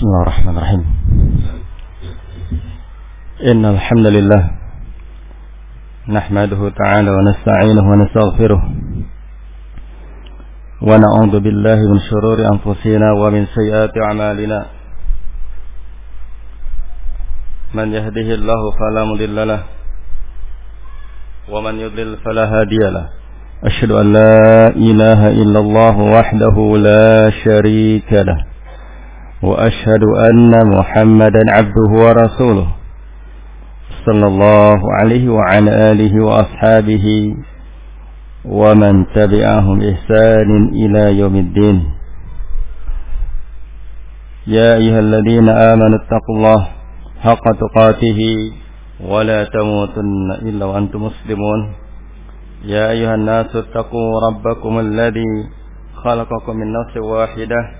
بسم الله الرحمن الرحيم. إن الحمد لله نحمده تعالى ونستعينه ونستغفره ونعوذ بالله من شرور أنفسنا ومن سيئات أعمالنا. من يهده الله فلا مضل له ومن يضلل فلا هادي له. أشهد أن لا إله إلا الله وحده لا شريك له. وأشهد أن محمدا عبده ورسوله صلى الله عليه وعلى آله وأصحابه ومن تبعهم إحسان إلى يوم الدين. يا أيها الذين آمنوا اتقوا الله حق تقاته ولا تموتن إلا وأنتم مسلمون. يا أيها الناس اتقوا ربكم الذي خلقكم من نفس واحدة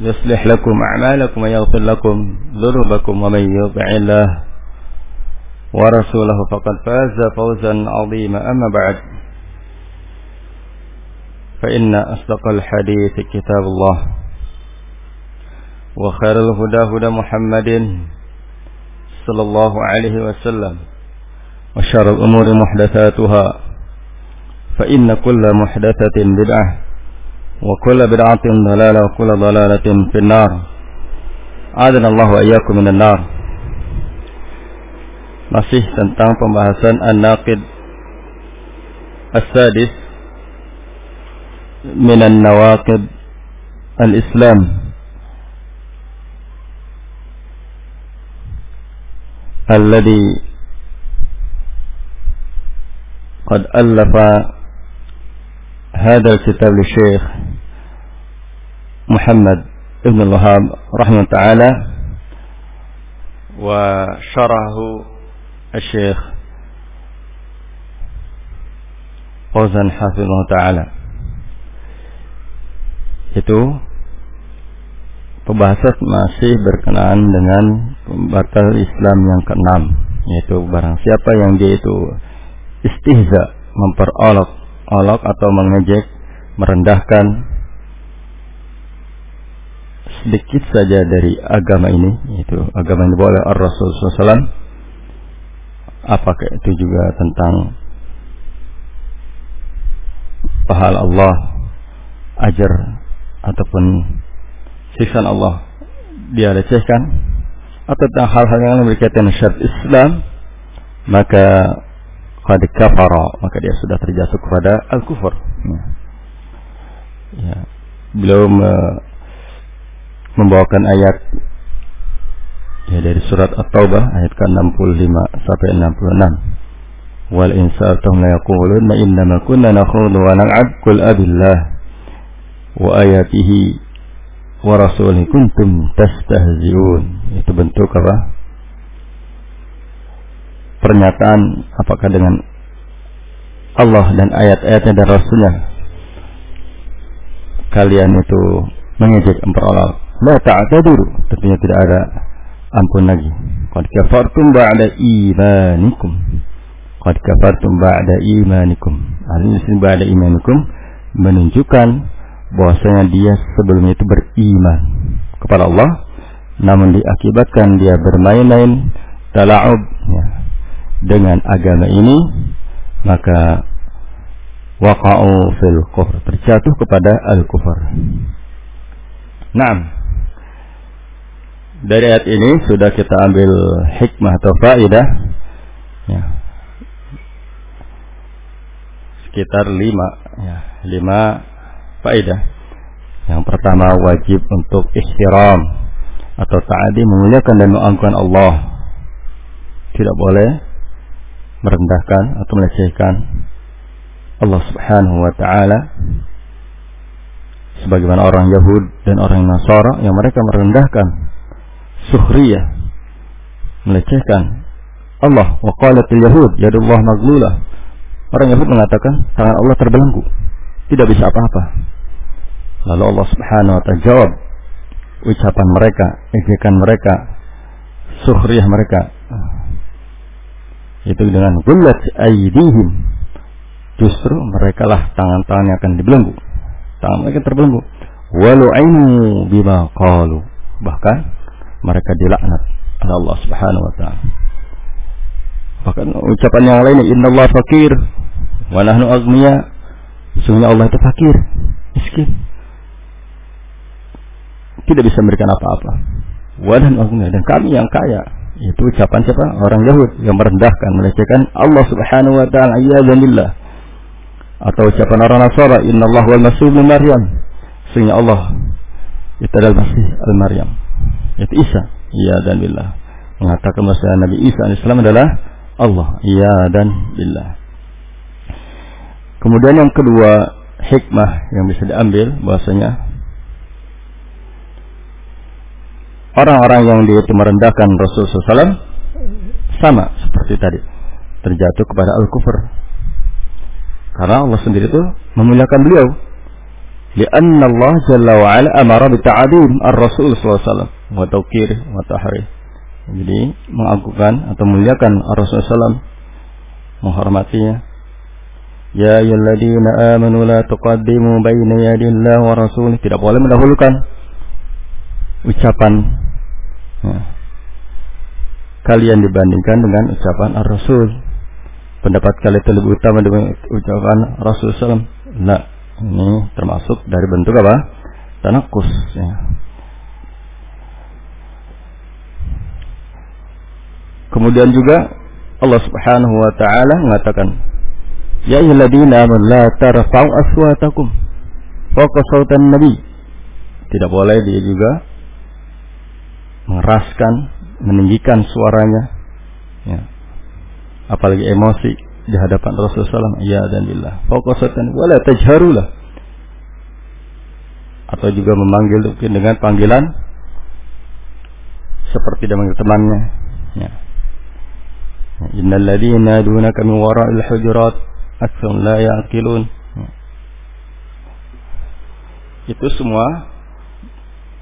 يصلح لكم أعمالكم ويغفر لكم ذنوبكم ومن يطع الله ورسوله فقد فاز فوزا عظيما. أما بعد فإن أصدق الحديث كتاب الله وخير الهدى هدى محمد صلى الله عليه وسلم وشر الأمور محدثاتها فإن كل محدثة بدعة. وكل بدعة ضلالة وكل ضلالة في النار. أعاذنا الله وإياكم من النار. Masih tentang pembahasan An-Naqid As-Sadis Minan Nawaqid Al-Islam. الذي قد ألف هذا الكتاب للشيخ Muhammad Ibn Al-Wahhab rahmat ta'ala wa syarahu Syekh Fauzan Ta'ala. Itu pembahasan masih berkenaan dengan pembatal Islam yang keenam yaitu barang siapa yang dia itu istihza memperolok olok atau mengejek merendahkan sedikit saja dari agama ini yaitu agama yang dibawa oleh Ar-Rasul SAW apakah itu juga tentang pahala Allah ajar ataupun siksa Allah. Dia lecehkan atau tentang hal-hal yang berkaitan syariat Islam maka qad kafara. Maka dia sudah terjatuh kepada al-kufur. Ya. ya. beliau membawakan ayat ya dari surat At-Taubah ayat ke-65 sampai 66 wal insa'tum la yaquluna inna ma kunna nakhudu wa nal'ab qul abillah wa ayatihi wa rasulihi kuntum tastahzi'un. Itu bentuk apa? Pernyataan apakah dengan Allah dan ayat-ayatnya dan Rasulnya? Kalian itu mengejek memperolok la ta'tadiru tentunya tidak ada ampun lagi qad kafartum ba'da imanikum qad kafartum ba'da imanikum artinya sini ba'da imanikum menunjukkan bahwasanya dia sebelumnya itu beriman kepada Allah namun diakibatkan dia bermain-main tala'ub ya, dengan agama ini maka waqa'u fil kufr terjatuh kepada al-kufur. Naam. Dari ayat ini sudah kita ambil hikmah atau faidah ya. Sekitar lima ya, lima faidah. Yang pertama wajib untuk ihtiram atau ta'adi memuliakan dan mengagungkan Allah. Tidak boleh merendahkan atau melecehkan Allah Subhanahu wa taala sebagaimana orang Yahud dan orang Nasara yang mereka merendahkan sukhriyah melecehkan Allah. Wa qalatil yahud yadullah maglulah. Orang Yahud mengatakan tangan Allah terbelenggu. Tidak bisa apa-apa. Lalu Allah Subhanahu wa taala jawab ucapan mereka ejekan mereka sukhriyah mereka. Itu dengan gullat aydihim. Justru mereka lah tangan-tangan yang akan dibelenggu. Tangan mereka terbelenggu. Walu'inu bima qalu. Bahkan mereka dilaknat oleh Allah Subhanahu wa taala bahkan ucapan yang lain innallaha fakir wa nahnu aghniya sesungguhnya Allah itu fakir miskin tidak bisa memberikan apa-apa wa nahnu aghniya dan kami yang kaya itu ucapan siapa? Orang Yahud yang merendahkan, melecehkan Allah Subhanahu wa taala iyadzanillah. Atau ucapan orang Nasara, Allah wal Masih Maryam. Sehingga Allah itu adalah Masih al-Maryam. Itu Isa, iya dan billah. Mengatakan bahwa Nabi Isa Islam adalah Allah, iya dan billah. Kemudian yang kedua, hikmah yang bisa diambil bahwasanya orang-orang yang itu merendahkan Rasulullah SAW sama seperti tadi. Terjatuh kepada al-kufur. Karena Allah sendiri itu memuliakan beliau. Lianna Allah jalla wa ala amara bita'adim ar-rasul SAW wa tawkir wa tahri jadi mengagungkan atau memuliakan ar-rasul SAW menghormatinya ya ayyuhalladzina amanu la tuqaddimu baina yadillah wa rasulih tidak boleh mendahulukan ucapan ya, kalian dibandingkan dengan ucapan Ar-Rasul. Pendapat kalian itu lebih utama dibanding ucapan Rasul SAW. Nah, ini termasuk dari bentuk apa? Tanakus. Ya. Kemudian juga Allah Subhanahu wa taala mengatakan, "Ya ayyuhalladzina amanu la tarfa'u aswatakum fawqa sautan nabi." Tidak boleh dia juga mengeraskan, meninggikan suaranya, ya. apalagi emosi di hadapan Rasulullah SAW. Ya dan billah. Fokusatan wala tajharulah. Atau juga memanggil mungkin dengan panggilan seperti dia manggil temannya. Ya. Innal ladzina dunaka min wara'il hujurat aktsum la yaqilun. Ya. Itu semua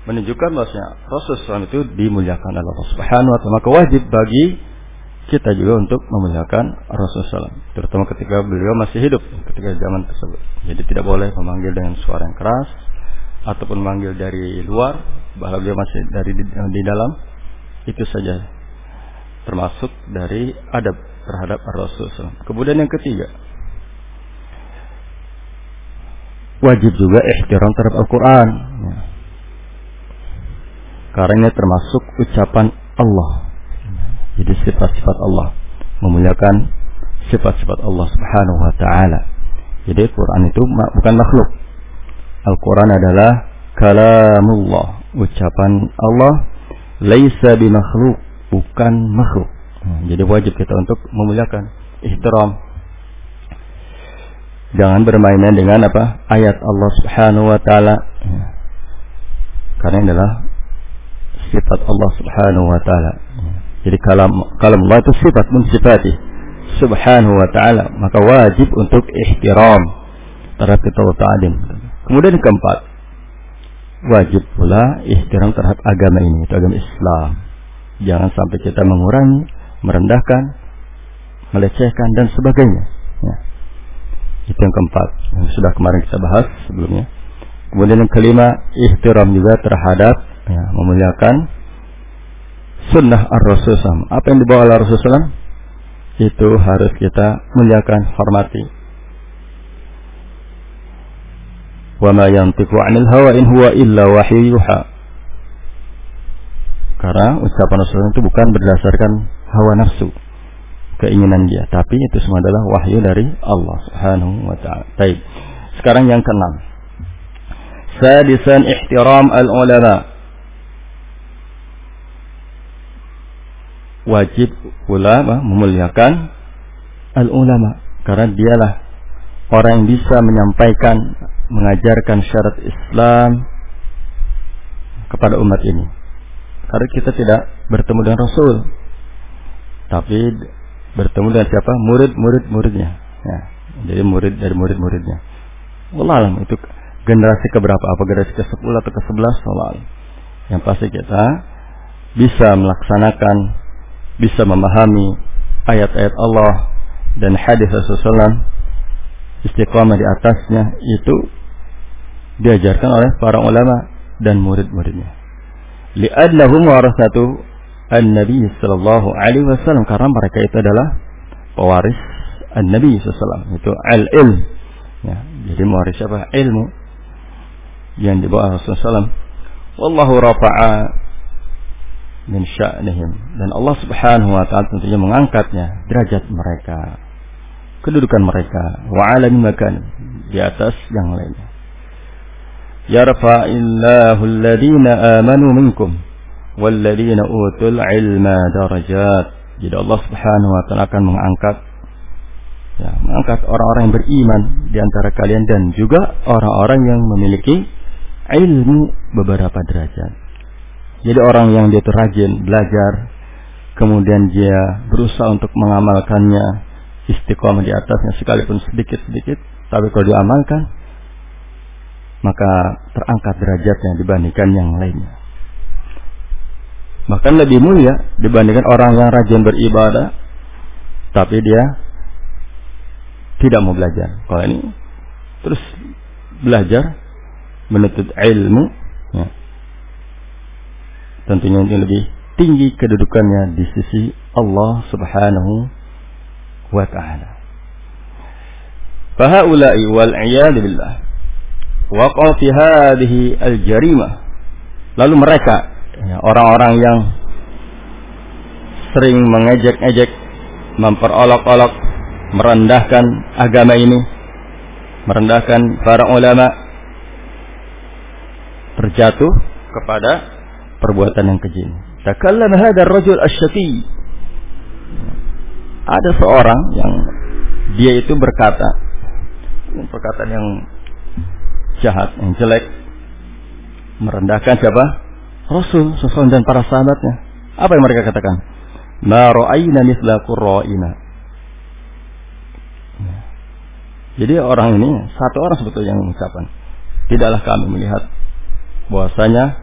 menunjukkan bahwasanya Rasulullah SAW itu dimuliakan oleh Allah Subhanahu wa taala. Maka wajib bagi kita juga untuk memuliakan Rasulullah SAW, terutama ketika beliau masih hidup ketika zaman tersebut. Jadi tidak boleh memanggil dengan suara yang keras ataupun memanggil dari luar, bahwa beliau masih dari di, di dalam. Itu saja termasuk dari adab terhadap Rasulullah. Kemudian yang ketiga, wajib juga ihtiram terhadap Al-Quran. Ya karena ini termasuk ucapan Allah. Jadi sifat-sifat Allah memuliakan sifat-sifat Allah Subhanahu wa taala. Jadi Quran itu bukan makhluk. Al-Quran adalah kalamullah, ucapan Allah laisa bimakhluk, bukan makhluk. Jadi wajib kita untuk memuliakan ihtiram. Jangan bermainan dengan apa? Ayat Allah Subhanahu wa taala. Karena ini adalah sifat Allah Subhanahu wa taala. Jadi kalam kalam Allah itu sifat min sifati Subhanahu wa taala, maka wajib untuk ihtiram terhadap ta'adim. Kemudian keempat, wajib pula ihtiram terhadap agama ini, itu agama Islam. Jangan sampai kita mengurangi, merendahkan, melecehkan dan sebagainya. Ya. Itu yang keempat, yang sudah kemarin kita bahas sebelumnya. Kemudian yang kelima, ihtiram juga terhadap ya, memuliakan sunnah ar-rasul Apa yang dibawa oleh Rasulullah itu harus kita muliakan, hormati. Wa ma yantiqu 'anil hawa in huwa illa wahyu yuha. Karena ucapan Rasulullah itu bukan berdasarkan hawa nafsu, keinginan dia, tapi itu semua adalah wahyu dari Allah Subhanahu wa taala. Baik. Sekarang yang keenam. Sadisan ihtiram al-ulama wajib ulama memuliakan al ulama karena dialah orang yang bisa menyampaikan mengajarkan syarat Islam kepada umat ini karena kita tidak bertemu dengan Rasul Tapi bertemu dengan siapa? Murid-murid-muridnya. Ya, jadi murid dari murid-muridnya. Wallah itu generasi keberapa? Apa generasi ke-10 atau ke-11? Wallah Yang pasti kita bisa melaksanakan, bisa memahami ayat-ayat Allah dan hadis Rasulullah istiqamah di atasnya itu diajarkan oleh para ulama dan murid-muridnya. Li'annahum warasatu an-nabi sallallahu alaihi wasallam karena mereka itu adalah pewaris an-nabi sallallahu itu al-ilm. Ya, jadi mewaris apa? Ilmu yang dibawa Rasulullah SAW. Wallahu rafa'a min sya'nihim dan Allah Subhanahu wa taala tentunya mengangkatnya derajat mereka kedudukan mereka wa alami makan di atas yang lainnya yarfa'illahu alladhina amanu minkum walladhina utul ilma darajat jadi Allah Subhanahu wa taala akan mengangkat ya mengangkat orang-orang yang beriman di antara kalian dan juga orang-orang yang memiliki ilmu beberapa derajat. Jadi orang yang dia rajin belajar kemudian dia berusaha untuk mengamalkannya istiqomah di atasnya sekalipun sedikit-sedikit, tapi kalau diamalkan maka terangkat derajatnya dibandingkan yang lainnya. Bahkan lebih mulia dibandingkan orang yang rajin beribadah tapi dia tidak mau belajar. Kalau ini terus belajar menuntut ilmu ya. tentunya ini lebih tinggi kedudukannya di sisi Allah Subhanahu wa ta'ala. Fahaula'i wal billah fi hadhihi al jarimah. Lalu mereka ya, orang-orang yang sering mengejek-ejek, memperolok-olok, merendahkan agama ini, merendahkan para ulama, terjatuh kepada perbuatan yang keji. Asy ada seorang yang dia itu berkata perkataan yang jahat, yang jelek, merendahkan siapa? Rasul, Rasul dan para sahabatnya. Apa yang mereka katakan? Ma ra'ayna misla qurra'ina. Jadi orang ini satu orang sebetulnya yang mengucapkan, tidaklah kami melihat bahwasanya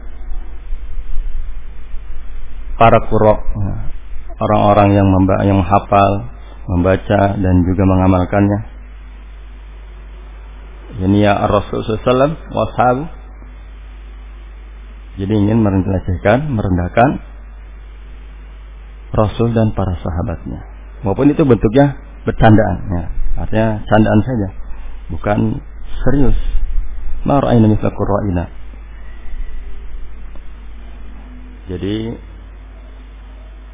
para kurok orang-orang yang memba yang menghafal, membaca dan juga mengamalkannya. Ini ya Rasulullah SAW. Jadi ingin merendahkan, merendahkan Rasul dan para sahabatnya. Maupun itu bentuknya bercandaan, ya. artinya candaan saja, bukan serius. Ma'ra'ina misla qurra'ina. Jadi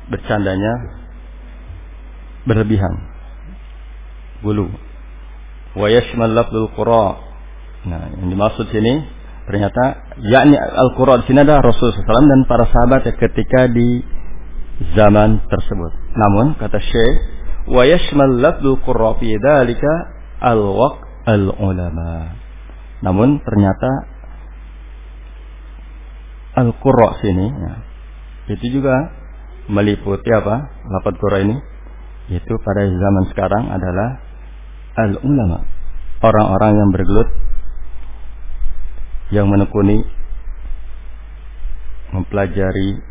bercandanya berlebihan. Bulu. Wa yashmal lafzul qura. Nah, yang dimaksud sini ternyata yakni al-qura di sini adalah Rasul SAW dan para sahabat ketika di zaman tersebut. Namun kata Syekh wa yashmal lafzul qura fi dzalika al-waq al-ulama. Namun ternyata al-qura sini ya, itu juga meliputi apa? Lafaz Qura ini itu pada zaman sekarang adalah al ulama, orang-orang yang bergelut yang menekuni mempelajari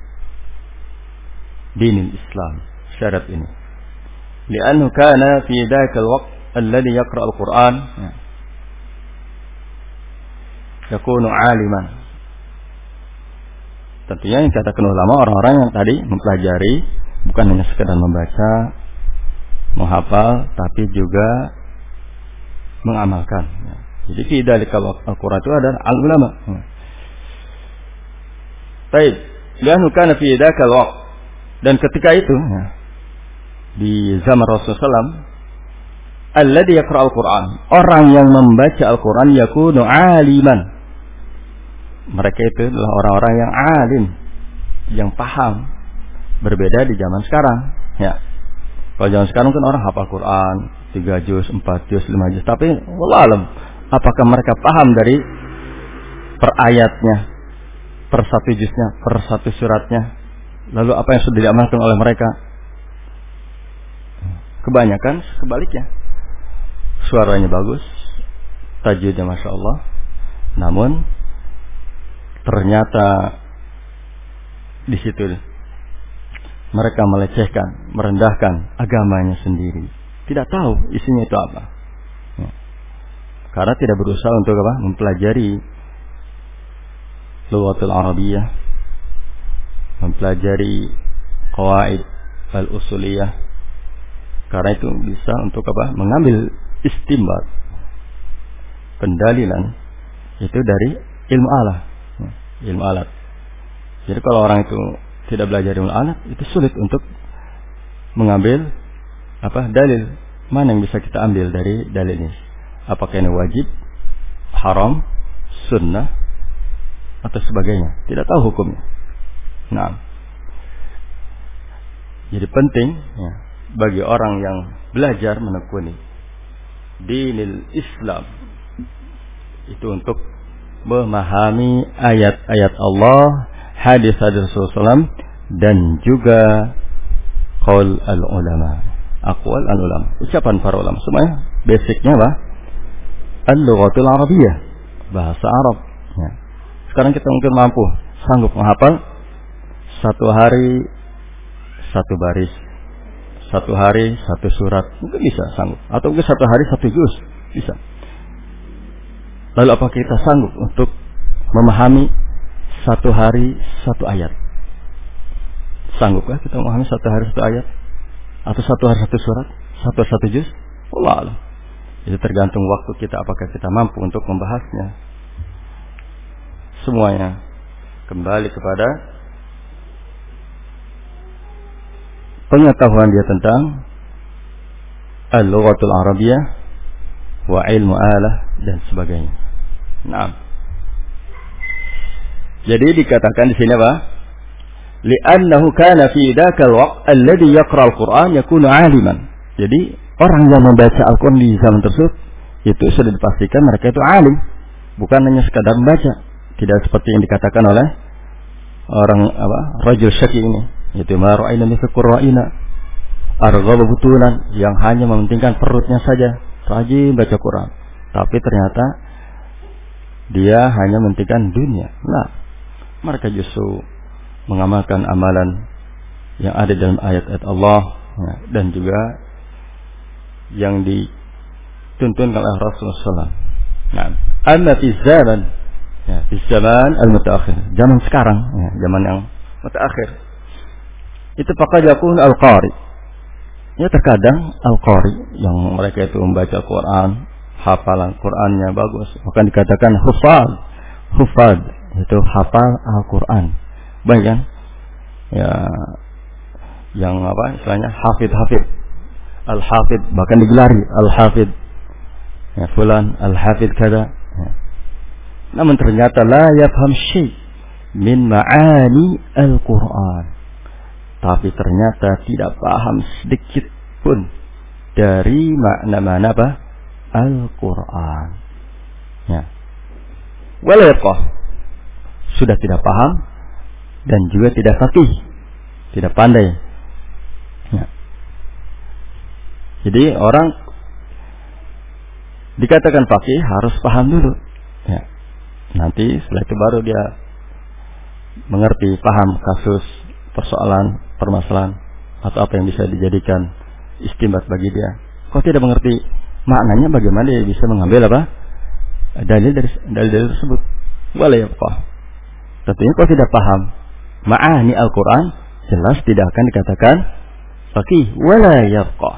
din Islam syarat ini. Lianhu kana fi dzaka al-waqt alladhi yaqra al-Qur'an. Yakunu aliman Tentunya yang katakan ulama orang-orang yang tadi mempelajari bukan hanya sekedar membaca, menghafal, tapi juga mengamalkan. Ya. Jadi tidak di Al-Quran itu adalah al-ulama. Ya. Baik, lianu kana fi dzakal dan ketika itu ya, di zaman Rasulullah SAW alladhi yaqra al-Quran orang yang membaca Al-Quran yakunu aliman mereka itu adalah orang-orang yang alim, yang paham. Berbeda di zaman sekarang. Ya. Kalau zaman sekarang kan orang hafal Quran, 3 juz, 4 juz, 5 juz. Tapi Allah alam, apakah mereka paham dari per ayatnya, per satu juznya, per satu suratnya? Lalu apa yang sudah diamalkan oleh mereka? Kebanyakan sebaliknya. Suaranya bagus, tajwidnya masya Allah, namun ternyata di situ mereka melecehkan, merendahkan agamanya sendiri. Tidak tahu isinya itu apa. Ya. Karena tidak berusaha untuk apa? Mempelajari Lugatul Arabiyah, mempelajari qawaid al-usuliyah. Karena itu bisa untuk apa? Mengambil istimbat pendalilan itu dari ilmu alat. Ya, ilmu alat. Jadi kalau orang itu tidak belajar ilmu alat, itu sulit untuk mengambil apa dalil mana yang bisa kita ambil dari dalil ini. Apakah ini wajib, haram, sunnah, atau sebagainya. Tidak tahu hukumnya. Nah, jadi penting ya, bagi orang yang belajar menekuni dinil Islam itu untuk memahami ayat-ayat Allah, hadis-hadis Rasulullah dan juga qaul al-ulama. Aqwal al-ulama. Ucapan para ulama. Semuanya basicnya apa? Al-lughatul Arabiyah. Bahasa Arab. Ya. Sekarang kita mungkin mampu sanggup menghafal satu hari satu baris, satu hari satu surat, mungkin bisa sanggup. Atau mungkin satu hari satu juz, bisa. Lalu apakah kita sanggup untuk memahami satu hari satu ayat? Sanggupkah kita memahami satu hari satu ayat? Atau satu hari satu surat? Satu satu juz? Allah Allah. Itu tergantung waktu kita apakah kita mampu untuk membahasnya. Semuanya kembali kepada pengetahuan dia tentang al-lughatul arabiyah wa ilmu alah dan sebagainya. Nah. Jadi dikatakan di sini apa? Li'annahu kana fi dzakal waqt alladhi yaqra al-Qur'an yakunu 'aliman. Jadi orang yang membaca Al-Qur'an di zaman tersebut itu sudah dipastikan mereka itu alim, bukan hanya sekadar membaca. Tidak seperti yang dikatakan oleh orang apa? Rajul Syaki ini itu ma ra'ayna mithla qurra'ina arghaba yang hanya mementingkan perutnya saja rajin baca Quran tapi ternyata dia hanya mementingkan dunia nah mereka justru mengamalkan amalan yang ada dalam ayat-ayat Allah ya, dan juga yang dituntun oleh Rasulullah SAW. Nah, amma fi zaman ya, fi zaman al-mutaakhir, zaman sekarang, ya, zaman yang mutaakhir itu pakal yakun al-qari. Ya terkadang al-qari yang mereka itu membaca Quran, hafalan Qurannya bagus, bahkan dikatakan hufad. Hufad itu hafal Al-Quran. Baik kan? Ya yang apa istilahnya hafid hafid al hafid bahkan digelari al hafid ya fulan al hafid kada ya. namun ternyata la yafham syai min ma'ani al Quran tapi ternyata tidak paham sedikit pun dari makna-makna apa? Al-Quran. Ya. Walayaqah. Sudah tidak paham dan juga tidak fakih. Tidak pandai. Ya. Jadi orang dikatakan fakih harus paham dulu. Ya. Nanti setelah itu baru dia mengerti, paham kasus, persoalan, permasalahan atau apa yang bisa dijadikan istimbat bagi dia. Kok tidak mengerti maknanya bagaimana dia bisa mengambil apa? dalil dari dalil-dalil tersebut. Wala yafqah. Tentunya kalau tidak paham ma'ani Al-Qur'an jelas tidak akan dikatakan faqih wala yafqah.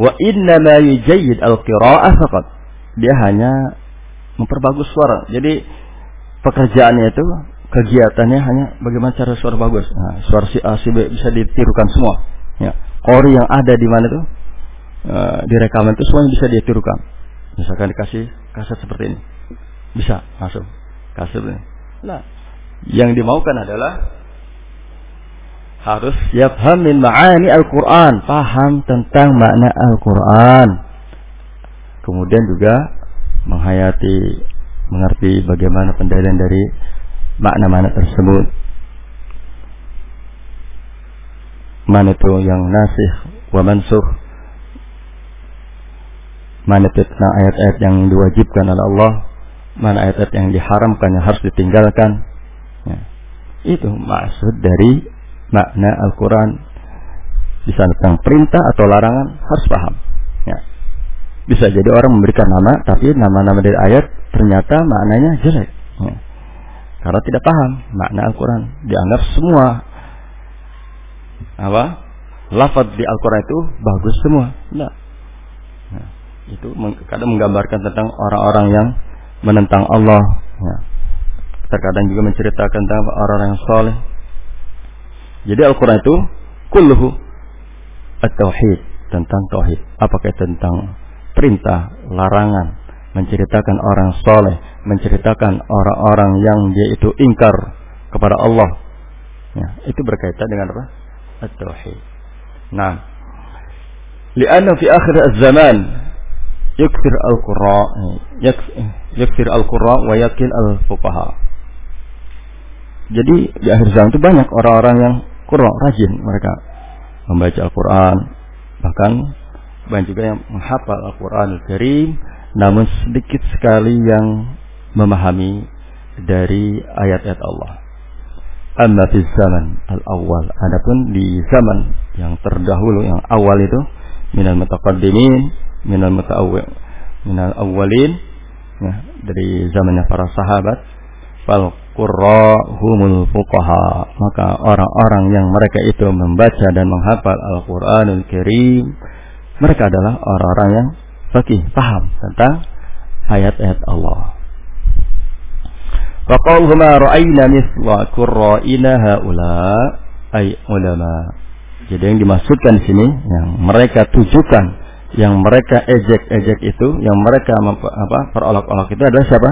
Wa inna ma yujayyid al-qira'ah faqat. Dia hanya memperbagus suara. Jadi pekerjaannya itu kegiatannya hanya bagaimana cara suara bagus. Nah, suara si A, si B bisa ditirukan semua. Ya. Kori yang ada di mana tuh uh, di itu semuanya bisa ditirukan. Misalkan dikasih kaset seperti ini, bisa masuk kaset ini. Nah, yang dimaukan adalah harus yafham min ma'ani Al-Quran. Paham tentang makna Al-Quran. Kemudian juga menghayati mengerti bagaimana pendalilan dari makna-makna tersebut. Mana itu yang nasih wa mansuh mana ayat-ayat yang diwajibkan oleh Allah? Mana ayat-ayat yang diharamkan yang harus ditinggalkan. Itu maksud dari makna Al-Quran. Bisa tentang perintah atau larangan harus paham. Ya. bisa jadi orang memberikan nama tapi nama-nama dari ayat ternyata maknanya jelek. Ya. karena tidak paham makna Al-Quran. Dianggap semua apa lafaz di Al-Quran itu bagus semua. Nah, nah itu kadang menggambarkan tentang orang-orang yang menentang Allah. Ya. Terkadang juga menceritakan tentang orang-orang yang soleh jadi Al-Quran itu kulluhu at-tauhid tentang tauhid. Apakah tentang perintah larangan menceritakan orang soleh menceritakan orang-orang yang dia itu ingkar kepada Allah. Ya, itu berkaitan dengan apa? At-tauhid. Nah lianna fi akhir az-zaman yakfir al-qurra yakfir al-qurra wa yakil al-fuqaha jadi di akhir zaman itu banyak orang-orang yang kurang rajin mereka membaca Al-Quran. Bahkan banyak juga yang menghafal Al-Quran Al-Karim namun sedikit sekali yang memahami dari ayat-ayat Allah. Amma fi zaman al-awwal. Adapun di zaman yang terdahulu yang awal itu minal mutaqaddimin minal mutaawwil minal awwalin ya, dari zamannya para sahabat fal qurra humul fuqaha. Maka orang-orang yang mereka itu membaca dan menghafal Al-Qur'anul Karim mereka adalah orang-orang yang fakih paham tentang ayat-ayat Allah. Faqaluhu ma ra'ayna mithla qurra'ina haula ay ulama. Jadi yang dimaksudkan di sini yang mereka tujukan yang mereka ejek-ejek itu yang mereka apa perolok-olok itu adalah siapa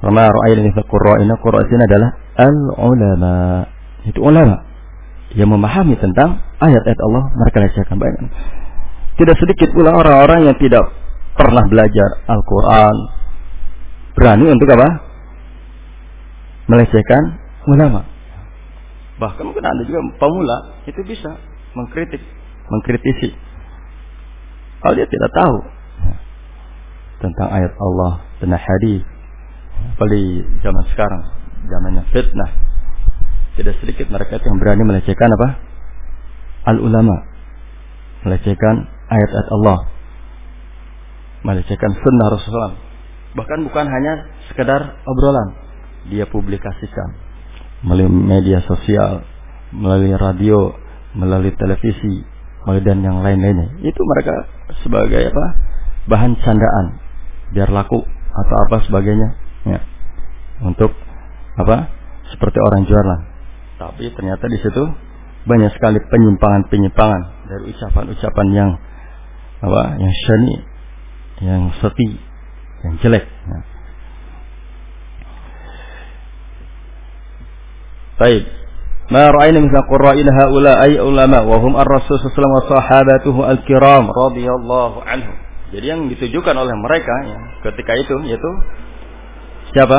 Rama ra'ayna mithla qurra'ina qurra sini adalah al-ulama. Itu ulama yang memahami tentang ayat-ayat Allah mereka lecehkan banyak. Tidak sedikit pula orang-orang yang tidak pernah belajar Al-Qur'an berani untuk apa? Melecehkan ulama. Bahkan mungkin Anda juga pemula itu bisa mengkritik, mengkritisi. Kalau dia tidak tahu tentang ayat Allah dan hadis apalagi zaman sekarang. Zamannya fitnah. Tidak sedikit mereka yang berani melecehkan apa? Al ulama melecehkan ayat-ayat Allah. Melecehkan sunnah Rasulullah. Bahkan bukan hanya sekedar obrolan. Dia publikasikan. Melalui media sosial. Melalui radio. Melalui televisi. Melalui dan yang lain-lainnya. Itu mereka sebagai apa? Bahan candaan. Biar laku atau apa sebagainya ya, untuk apa seperti orang jualan tapi ternyata di situ banyak sekali penyimpangan-penyimpangan dari ucapan-ucapan yang apa yang syani yang seti yang jelek ya. Baik. Ma ra'ayna misal qurra'in haula ay ulama wa hum ar-rasul sallallahu wa sahabatuhu al-kiram radhiyallahu anhum. Jadi yang ditujukan oleh mereka ya, ketika itu yaitu Siapa?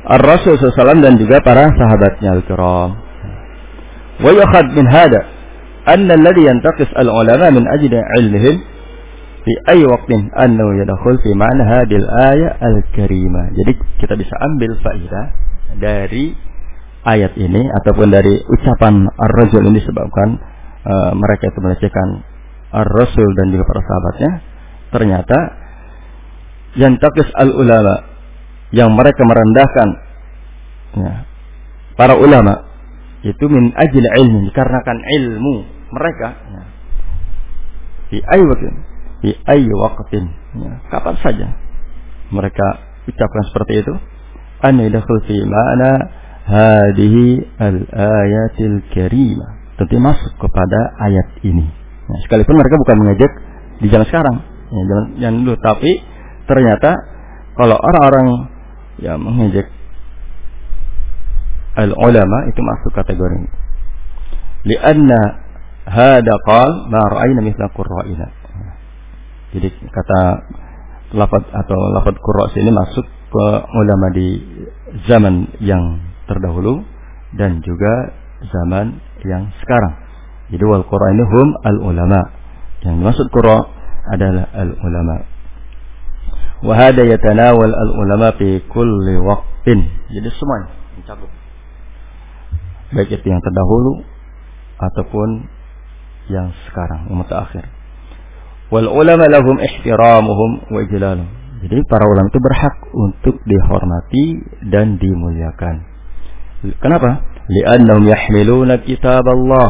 Ar-Rasul SAW dan juga para sahabatnya al-kiram. Wa min hada anna alladhi yantaqis al-ulama min ajli ilmihim fi ay waqtin annahu yadkhul fi ma'na hadhihi al-aya al-karimah. Jadi kita bisa ambil faidah dari ayat ini ataupun dari ucapan ar-rajul ini disebabkan uh, mereka itu melecehkan ar-rasul dan juga para sahabatnya ternyata yantaqis al-ulama yang mereka merendahkan. Ya, para ulama itu min ajil ilmi dikarenakan ilmu mereka ya. di ayu waktin di ya, kapan saja mereka ucapkan seperti itu an yadkhul fi ma'na hadhihi al-ayatil karimah tentu masuk kepada ayat ini. Ya, sekalipun mereka bukan mengejek di zaman sekarang ya, yang dulu. Tapi ternyata kalau orang-orang ya mengejek al ulama itu masuk kategori ini. Lianna hada qal ma ra'ayna mithla qurra'ina. Jadi kata lafaz atau lafaz qurra ini masuk ke ulama di zaman yang terdahulu dan juga zaman yang sekarang. Jadi wal qura ini hum al ulama. Yang dimaksud qura adalah al ulama. Wa hada yatanawal al ulama fi kulli waqtin. Jadi semuanya mencakup. Baik itu yang terdahulu ataupun yang sekarang, yang mutaakhir. Wal ulama lahum ihtiramuhum wa ijlaluhum. Jadi para ulama itu berhak untuk dihormati dan dimuliakan. Kenapa? Li'annahum yahmiluna kitab Allah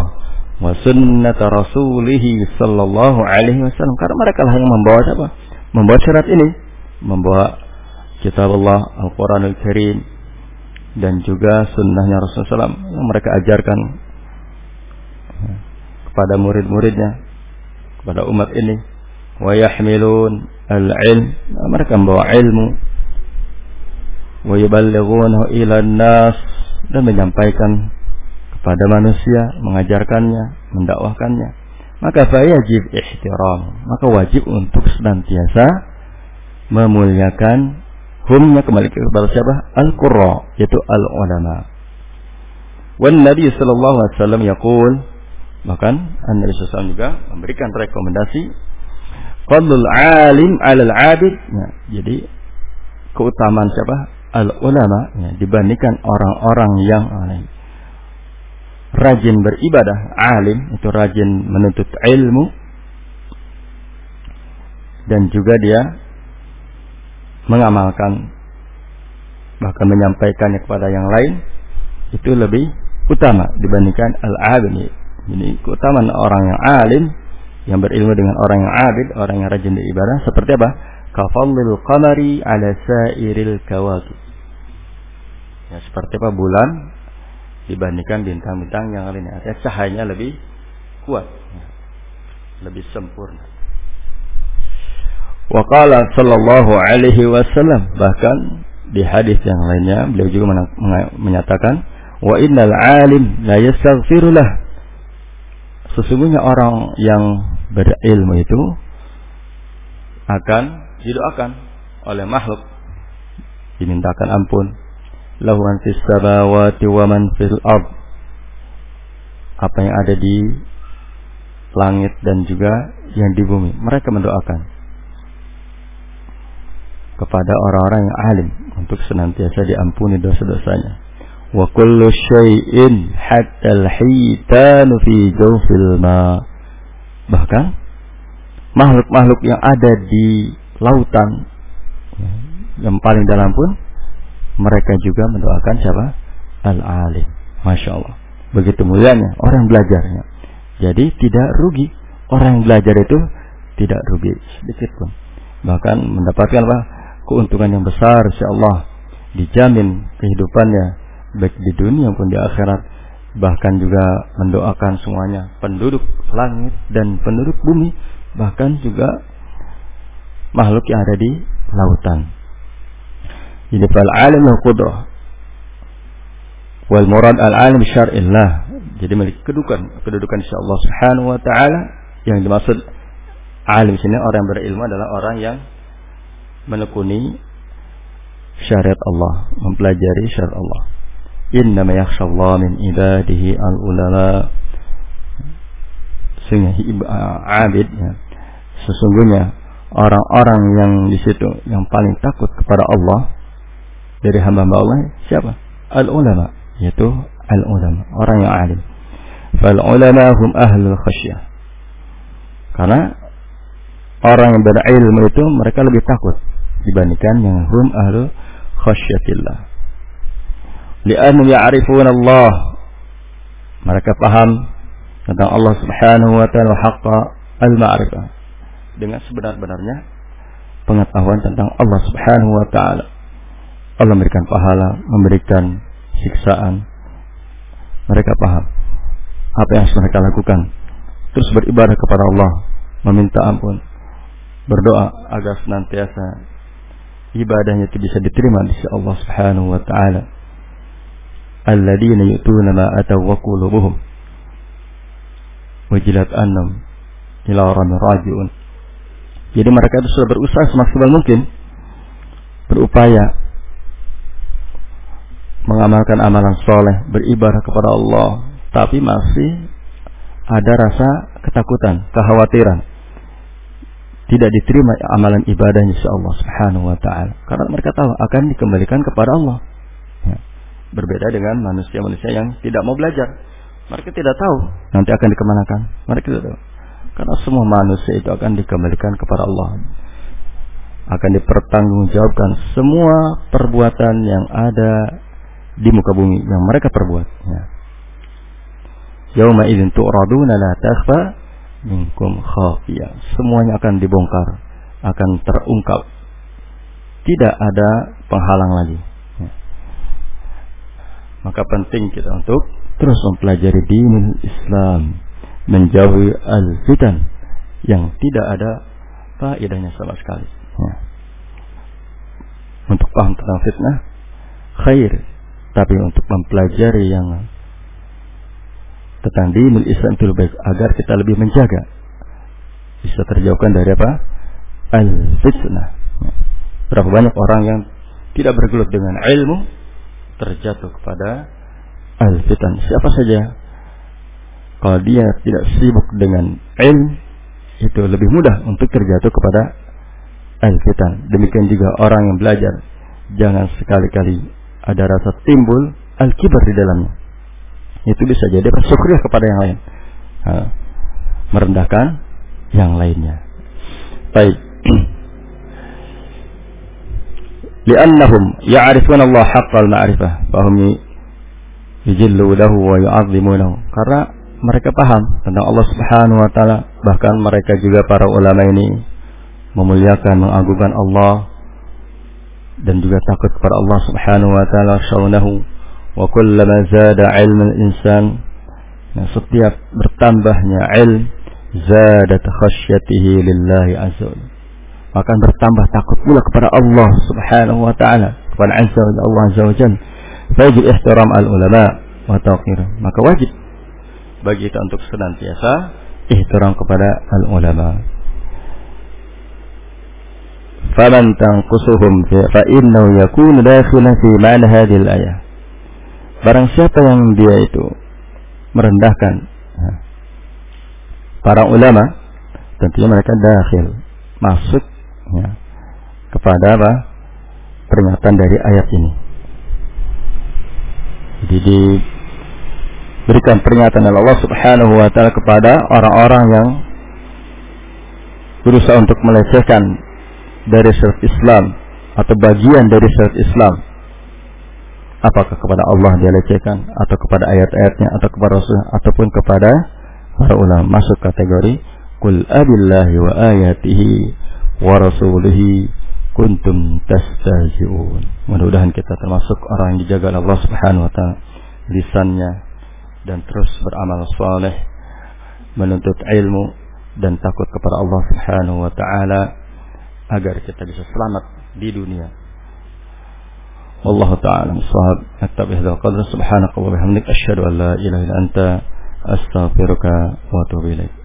wa sunnat rasulih sallallahu alaihi wasallam. Karena mereka lah yang membawa apa? Membawa syarat ini, membawa kitab Allah, Al-Qur'anul Karim dan juga sunnahnya Rasulullah SAW yang mereka ajarkan kepada murid-muridnya kepada umat ini. Wa yahmilun al-ilm mereka membawa ilmu. Wa yuballighunahu ila nas dan menyampaikan kepada manusia mengajarkannya mendakwahkannya. Maka wajib ihtiram maka wajib untuk senantiasa memuliakan humnya kembali kepada siapa al-qurra yaitu al-ulama wan nabi sallallahu alaihi wasallam yaqul bahkan Nabi SAW juga memberikan rekomendasi Fadlul alim alal abid. Ya, jadi keutamaan siapa? Al ulama ya, dibandingkan orang-orang yang alim. Rajin beribadah, alim itu rajin menuntut ilmu dan juga dia mengamalkan bahkan menyampaikannya kepada yang lain itu lebih utama dibandingkan al-alim. Jadi keutamaan orang yang alim yang berilmu dengan orang yang abid, orang yang rajin beribadah seperti apa? Kafallil qamari ala sairil kawakib. Ya, seperti apa bulan dibandingkan bintang-bintang yang lainnya. Artinya cahayanya lebih kuat, ya. lebih sempurna. Wa qala sallallahu alaihi wasallam. Bahkan di hadis yang lainnya beliau juga menyatakan wa innal alim la yastaghfirullah sesungguhnya orang yang berilmu itu akan didoakan oleh makhluk. Dimintakan ampun. Lahu an fis samawati wa man fil ard. Apa yang ada di langit dan juga yang di bumi. Mereka mendoakan kepada orang-orang yang alim untuk senantiasa diampuni dosa-dosanya wa kullu syai'in hatta al-hitan fi jawfil ma Bahkan makhluk-makhluk yang ada di lautan yang paling dalam pun mereka juga mendoakan siapa? Al-alim. Masya Allah. Begitu mulianya orang belajarnya. Jadi tidak rugi. Orang yang belajar itu tidak rugi sedikit pun. Bahkan mendapatkan apa? Keuntungan yang besar insya Allah. Dijamin kehidupannya baik di dunia maupun di akhirat bahkan juga mendoakan semuanya penduduk langit dan penduduk bumi bahkan juga makhluk yang ada di lautan jadi fal alim qudrah wal murad al alim syar'illah jadi milik kedudukan kedudukan Allah subhanahu wa taala yang dimaksud alim sini orang yang berilmu adalah orang yang menekuni syariat Allah mempelajari syariat Allah innama yakhshallah min ibadihi al-ulama sehingga abid ya. sesungguhnya orang-orang yang di situ yang paling takut kepada Allah dari hamba-hamba Allah siapa? Al-ulama yaitu al-ulama orang yang alim fal ulama hum ahlul khasyah karena orang yang berilmu itu mereka lebih takut dibandingkan yang hum ahlu khasyatillah li'annahum ya'rifun Allah mereka paham tentang Allah Subhanahu wa taala haqqa al-ma'rifah dengan sebenar-benarnya pengetahuan tentang Allah Subhanahu wa taala. Allah memberikan pahala, memberikan siksaan. Mereka paham apa yang mereka lakukan. Terus beribadah kepada Allah, meminta ampun, berdoa agar senantiasa ibadahnya itu bisa diterima di sisi Allah Subhanahu wa taala. Alladzina yu'tuna ma ataw wa qulubuhum. Wajilat annam ila rajiun. Jadi mereka itu sudah berusaha semaksimal mungkin berupaya mengamalkan amalan soleh beribadah kepada Allah tapi masih ada rasa ketakutan, kekhawatiran. Tidak diterima amalan ibadahnya Allah subhanahu wa ta'ala. Karena mereka tahu akan dikembalikan kepada Allah. Ya. Berbeda dengan manusia-manusia yang tidak mau belajar. Mereka tidak tahu nanti akan dikemanakan. Mereka tidak tahu. Karena semua manusia itu akan dikembalikan kepada Allah. Akan dipertanggungjawabkan semua perbuatan yang ada di muka bumi yang mereka perbuat. Ya. Yauma idzin tu'raduna la takhfa minkum khafiyah. Semuanya akan dibongkar, akan terungkap. Tidak ada penghalang lagi. Ya. Maka penting kita untuk terus mempelajari dinul Islam, menjauhi al-fitan yang tidak ada faedahnya sama sekali. Ya. Untuk paham tentang fitnah, khair. Tapi untuk mempelajari yang tentang dinul Islam itu baik agar kita lebih menjaga. Bisa terjauhkan dari apa? Al fitnah berapa banyak orang yang tidak bergelut dengan ilmu terjatuh kepada al fitnah siapa saja kalau dia tidak sibuk dengan ilmu itu lebih mudah untuk terjatuh kepada al fitnah demikian juga orang yang belajar jangan sekali-kali ada rasa timbul al kibar di dalamnya itu bisa jadi bersyukur kepada yang lain. Merendahkan yang lainnya. Baik. Ya'rifuna Allah haqqal ma'rifah fahum yujillu lahu wa yu'azzimunahu. Karena mereka paham tentang Allah Subhanahu wa taala. Bahkan mereka juga para ulama ini memuliakan mengagungkan Allah. Dan juga takut kepada Allah Subhanahu wa taala. Syaunahu wa kullama zada ilmu insan nah, setiap bertambahnya ilm zada khasyatihi lillahi azza wa akan bertambah takut pula kepada Allah subhanahu wa ta'ala kepada azza wa Allah azza wa jalla. Wajib ihtiram al ulama wa taqir maka wajib bagi kita untuk senantiasa ihtiram kepada al ulama faman tanqusuhum fa innahu yakunu dakhilan fi ma'na hadhihi al ayah Barang siapa yang dia itu merendahkan para ulama, tentunya mereka dakhil masuk ya, kepada apa? peringatan dari ayat ini. Jadi diberikan peringatan oleh Allah Subhanahu wa taala kepada orang-orang yang berusaha untuk melecehkan dari syariat Islam atau bagian dari syariat Islam apakah kepada Allah dia lecehkan? Atau kepada ayat-ayatnya? Atau kepada Rasul ataupun kepada para ulama? Masuk kategori kul abillahi wa ayatihi wa rasulihi kuntum tastahzi'un. Mudah-mudahan kita termasuk orang yang dijaga Allah Subhanahu wa taala. Lisannya dan terus beramal saleh menuntut ilmu dan takut kepada Allah Subhanahu wa taala agar kita bisa selamat di dunia والله تعالى الصواب نكتب هذا القدر سبحانك وبحمدك أشهد أن لا إله إلا أنت أستغفرك وأتوب إليك.